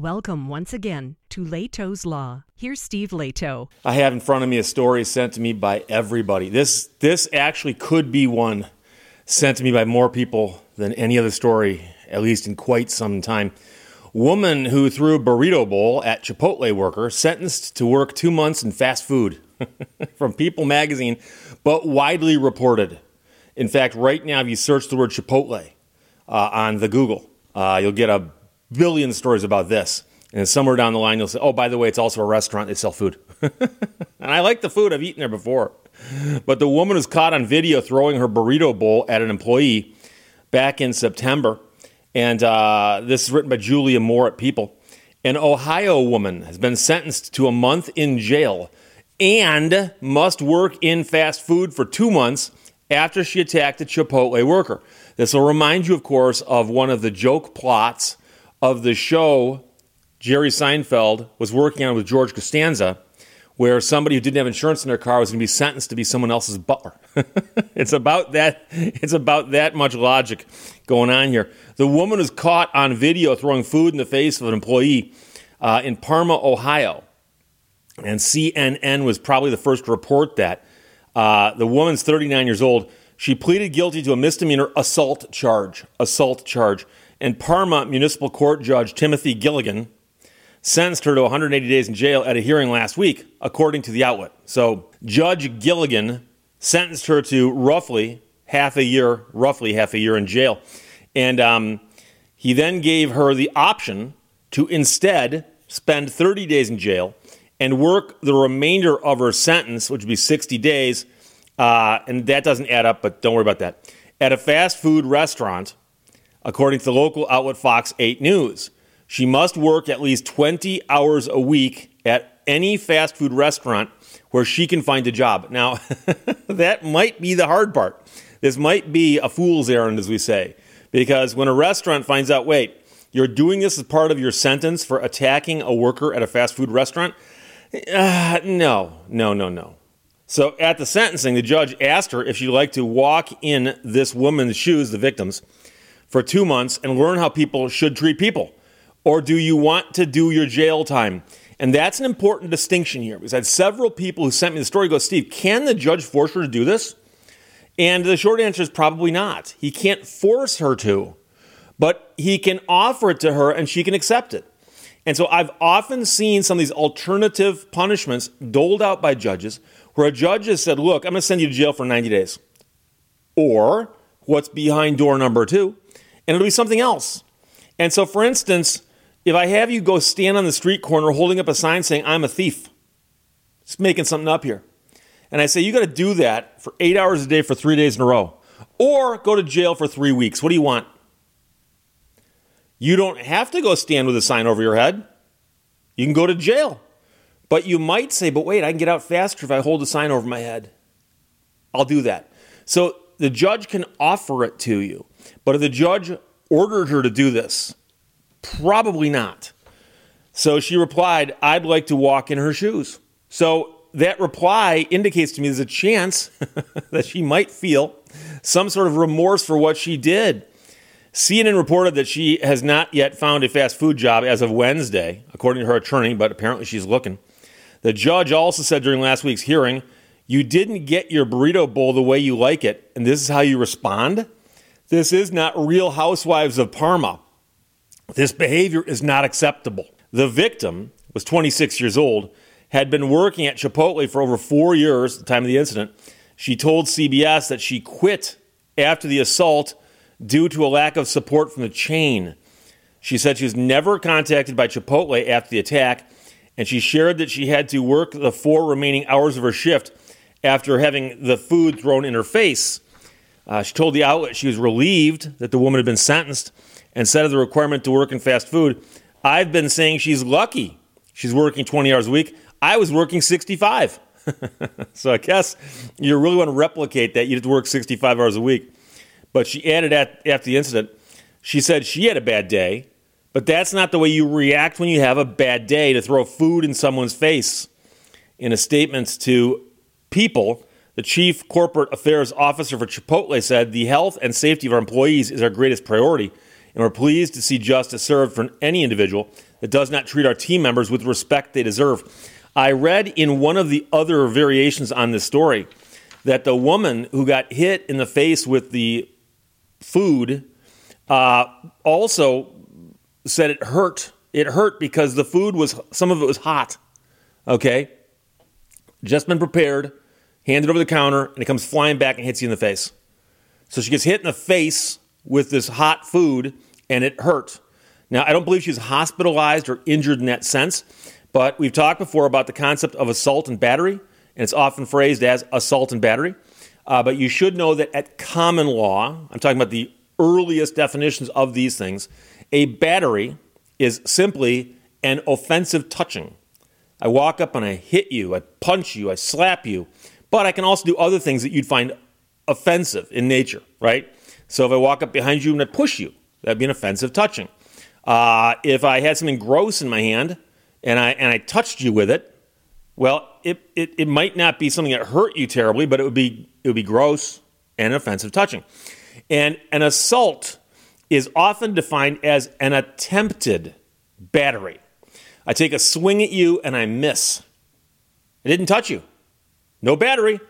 Welcome once again to Lehto's Law. Here's Steve Lehto. I have in front of me a story sent to me by everybody. This this actually could be one sent to me by more people than any other story, at least in quite some time. Woman who threw burrito bowl at Chipotle worker sentenced to work two months in fast food. From People magazine, but widely reported. In fact, right now, if you search the word Chipotle uh, on the Google, uh, you'll get a billion stories about this. And somewhere down the line, you'll say, oh, by the way, it's also a restaurant. They sell food. and I like the food. I've eaten there before. But the woman was caught on video throwing her burrito bowl at an employee back in September. And uh, this is written by Julia Moore at People. An Ohio woman has been sentenced to a month in jail and must work in fast food for two months after she attacked a Chipotle worker. This will remind you, of course, of one of the joke plots of the show Jerry Seinfeld was working on with George Costanza, where somebody who didn't have insurance in their car was going to be sentenced to be someone else's butler. it's about that. It's about that much logic going on here. The woman was caught on video throwing food in the face of an employee uh, in Parma, Ohio, and CNN was probably the first to report that. Uh, the woman's 39 years old. She pleaded guilty to a misdemeanor assault charge. Assault charge. And Parma Municipal Court Judge Timothy Gilligan sentenced her to 180 days in jail at a hearing last week, according to the outlet. So Judge Gilligan sentenced her to roughly half a year, roughly half a year in jail. And um, he then gave her the option to instead spend 30 days in jail and work the remainder of her sentence, which would be 60 days. Uh, and that doesn't add up, but don't worry about that. At a fast food restaurant, according to the local outlet Fox 8 News. She must work at least 20 hours a week at any fast food restaurant where she can find a job. Now, that might be the hard part. This might be a fool's errand, as we say, because when a restaurant finds out, wait, you're doing this as part of your sentence for attacking a worker at a fast food restaurant, uh, no, no, no, no. So at the sentencing, the judge asked her if she'd like to walk in this woman's shoes, the victim's, for two months and learn how people should treat people. Or do you want to do your jail time? And that's an important distinction here because I had several people who sent me the story go, Steve, can the judge force her to do this? And the short answer is probably not. He can't force her to, but he can offer it to her and she can accept it. And so I've often seen some of these alternative punishments doled out by judges where a judge has said, Look, I'm going to send you to jail for 90 days. Or what's behind door number two, and it'll be something else. And so, for instance, if I have you go stand on the street corner holding up a sign saying, I'm a thief, just making something up here. And I say, you got to do that for eight hours a day for three days in a row, or go to jail for three weeks. What do you want? You don't have to go stand with a sign over your head. You can go to jail. But you might say, but wait, I can get out faster if I hold a sign over my head. I'll do that. So the judge can offer it to you. But if the judge ordered her to do this, probably not. So she replied, I'd like to walk in her shoes. So that reply indicates to me there's a chance that she might feel some sort of remorse for what she did. CNN reported that she has not yet found a fast food job as of Wednesday, according to her attorney, but apparently she's looking. The judge also said during last week's hearing you didn't get your burrito bowl the way you like it, and this is how you respond? This is not real housewives of Parma. This behavior is not acceptable. The victim was 26 years old, had been working at Chipotle for over four years at the time of the incident. She told CBS that she quit after the assault due to a lack of support from the chain. She said she was never contacted by Chipotle after the attack, and she shared that she had to work the four remaining hours of her shift after having the food thrown in her face. Uh, she told the outlet she was relieved that the woman had been sentenced and said of the requirement to work in fast food, I've been saying she's lucky. She's working 20 hours a week. I was working 65. so I guess you really want to replicate that. You have to work 65 hours a week. But she added at, after the incident, she said she had a bad day, but that's not the way you react when you have a bad day to throw food in someone's face. In a statement to people, the chief corporate affairs officer for Chipotle said the health and safety of our employees is our greatest priority, and we're pleased to see justice served for any individual that does not treat our team members with respect they deserve. I read in one of the other variations on this story that the woman who got hit in the face with the food uh, also said it hurt. It hurt because the food was, some of it was hot. Okay? Just been prepared, handed over the counter, and it comes flying back and hits you in the face. So she gets hit in the face with this hot food, and it hurt. Now, I don't believe she's hospitalized or injured in that sense, but we've talked before about the concept of assault and battery, and it's often phrased as assault and battery. Uh, but you should know that at common law, I'm talking about the earliest definitions of these things, a battery is simply an offensive touching. I walk up and I hit you, I punch you, I slap you, but I can also do other things that you'd find offensive in nature, right? So if I walk up behind you and I push you, that'd be an offensive touching. Uh, if I had something gross in my hand and I and I touched you with it, well, it, it, it might not be something that hurt you terribly, but it would be it would be gross and offensive touching. And an assault is often defined as an attempted battery. I take a swing at you and I miss. I didn't touch you. No battery,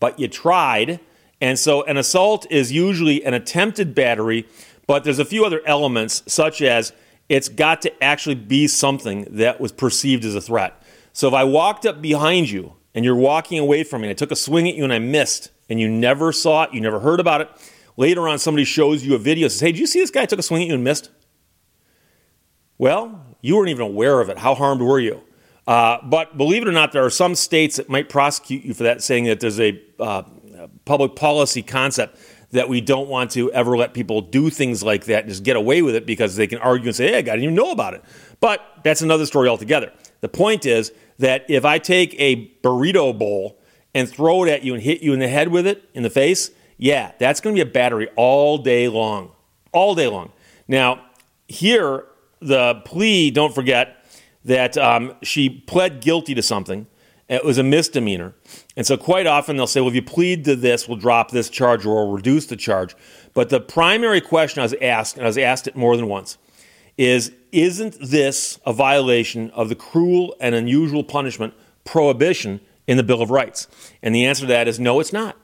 but you tried. And so an assault is usually an attempted battery, but there's a few other elements, such as it's got to actually be something that was perceived as a threat. So if I walked up behind you and you're walking away from me, and I took a swing at you and I missed, and you never saw it, you never heard about it, later on somebody shows you a video says, Hey, did you see this guy took a swing at you and missed? Well, you weren't even aware of it. How harmed were you? Uh, but believe it or not, there are some states that might prosecute you for that, saying that there's a uh, public policy concept that we don't want to ever let people do things like that and just get away with it because they can argue and say, hey, I didn't even know about it. But that's another story altogether. The point is that if I take a burrito bowl and throw it at you and hit you in the head with it, in the face, yeah, that's going to be a battery all day long. All day long. Now, here, the plea, don't forget that um, she pled guilty to something. It was a misdemeanor. And so, quite often, they'll say, well, if you plead to this, we'll drop this charge or we'll reduce the charge. But the primary question I was asked, and I was asked it more than once, is isn't this a violation of the cruel and unusual punishment prohibition in the Bill of Rights? And the answer to that is no, it's not.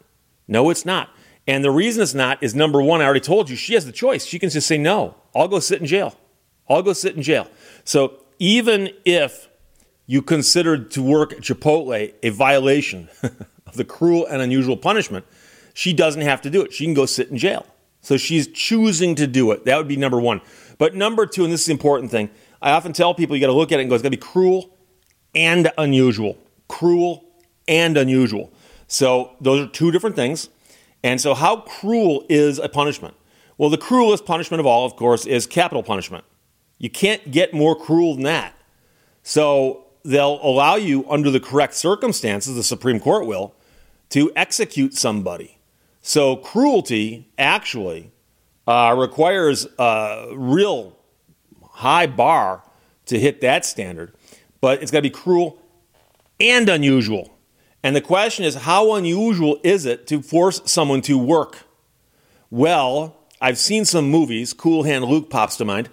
No, it's not. And the reason it's not is number one, I already told you, she has the choice. She can just say, no, I'll go sit in jail. I'll go sit in jail. So even if you considered to work at Chipotle a violation of the cruel and unusual punishment, she doesn't have to do it. She can go sit in jail. So she's choosing to do it. That would be number one. But number two, and this is the important thing, I often tell people you got to look at it and go, it's got to be cruel and unusual. Cruel and unusual. So those are two different things. And so, how cruel is a punishment? Well, the cruelest punishment of all, of course, is capital punishment. You can't get more cruel than that. So, they'll allow you, under the correct circumstances, the Supreme Court will, to execute somebody. So, cruelty actually uh, requires a real high bar to hit that standard, but it's got to be cruel and unusual. And the question is, how unusual is it to force someone to work? Well, I've seen some movies, Cool Hand Luke pops to mind,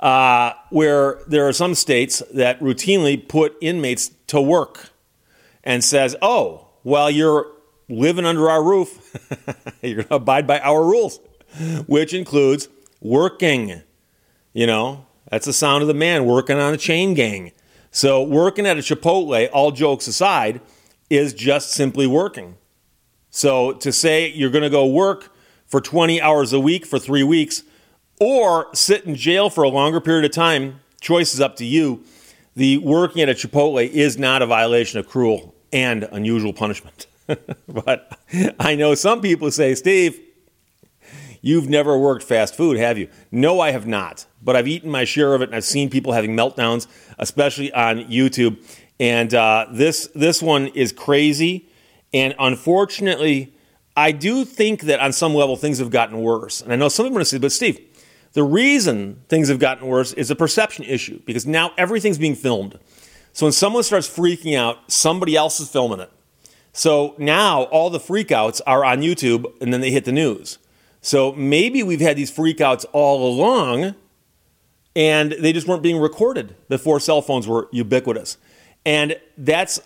uh, where there are some states that routinely put inmates to work and says, oh, well, you're living under our roof, you're going to abide by our rules which includes working. You know, that's the sound of the man working on a chain gang. So, working at a Chipotle, all jokes aside, is just simply working. So, to say you're going to go work for 20 hours a week for three weeks or sit in jail for a longer period of time, choice is up to you. The working at a Chipotle is not a violation of cruel and unusual punishment. but I know some people say, Steve, You've never worked fast food, have you? No, I have not. But I've eaten my share of it, and I've seen people having meltdowns, especially on YouTube. And uh, this this one is crazy. And unfortunately, I do think that on some level things have gotten worse. And I know some people are going to say, but Steve, the reason things have gotten worse is a perception issue because now everything's being filmed. So when someone starts freaking out, somebody else is filming it. So now all the freakouts are on YouTube and then they hit the news. So maybe we've had these freakouts all along, and they just weren't being recorded before cell phones were ubiquitous. And that's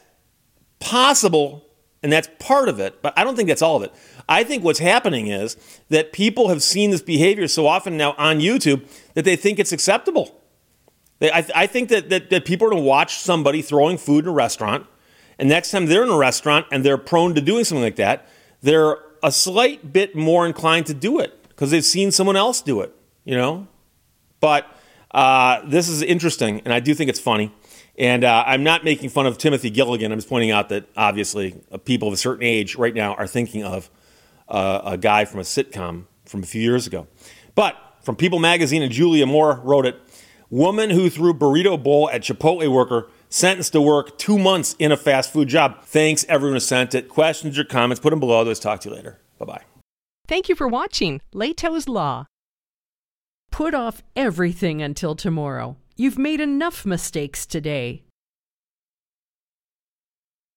possible, and that's part of it, but I don't think that's all of it. I think what's happening is that people have seen this behavior so often now on YouTube that they think it's acceptable. They, I, I, think that, that, that people are going to watch somebody throwing food in a restaurant, and next time they're in a restaurant and they're prone to doing something like that, they're a slight bit more inclined to do it because they've seen someone else do it, you know? But uh, this is interesting, and I do think it's funny. And uh, I'm not making fun of Timothy Gilligan. I'm just pointing out that obviously uh, people of a certain age right now are thinking of uh, a guy from a sitcom from a few years ago. But from People Magazine and Julia Moore wrote it Woman who threw burrito bowl at Chipotle worker sentenced to work two months in a fast food job. Thanks everyone who sent it. Questions or comments, put them below. Let's talk to you later. Bye bye. Thank you for watching Lehto's Law. Put off everything until tomorrow. You've made enough mistakes today.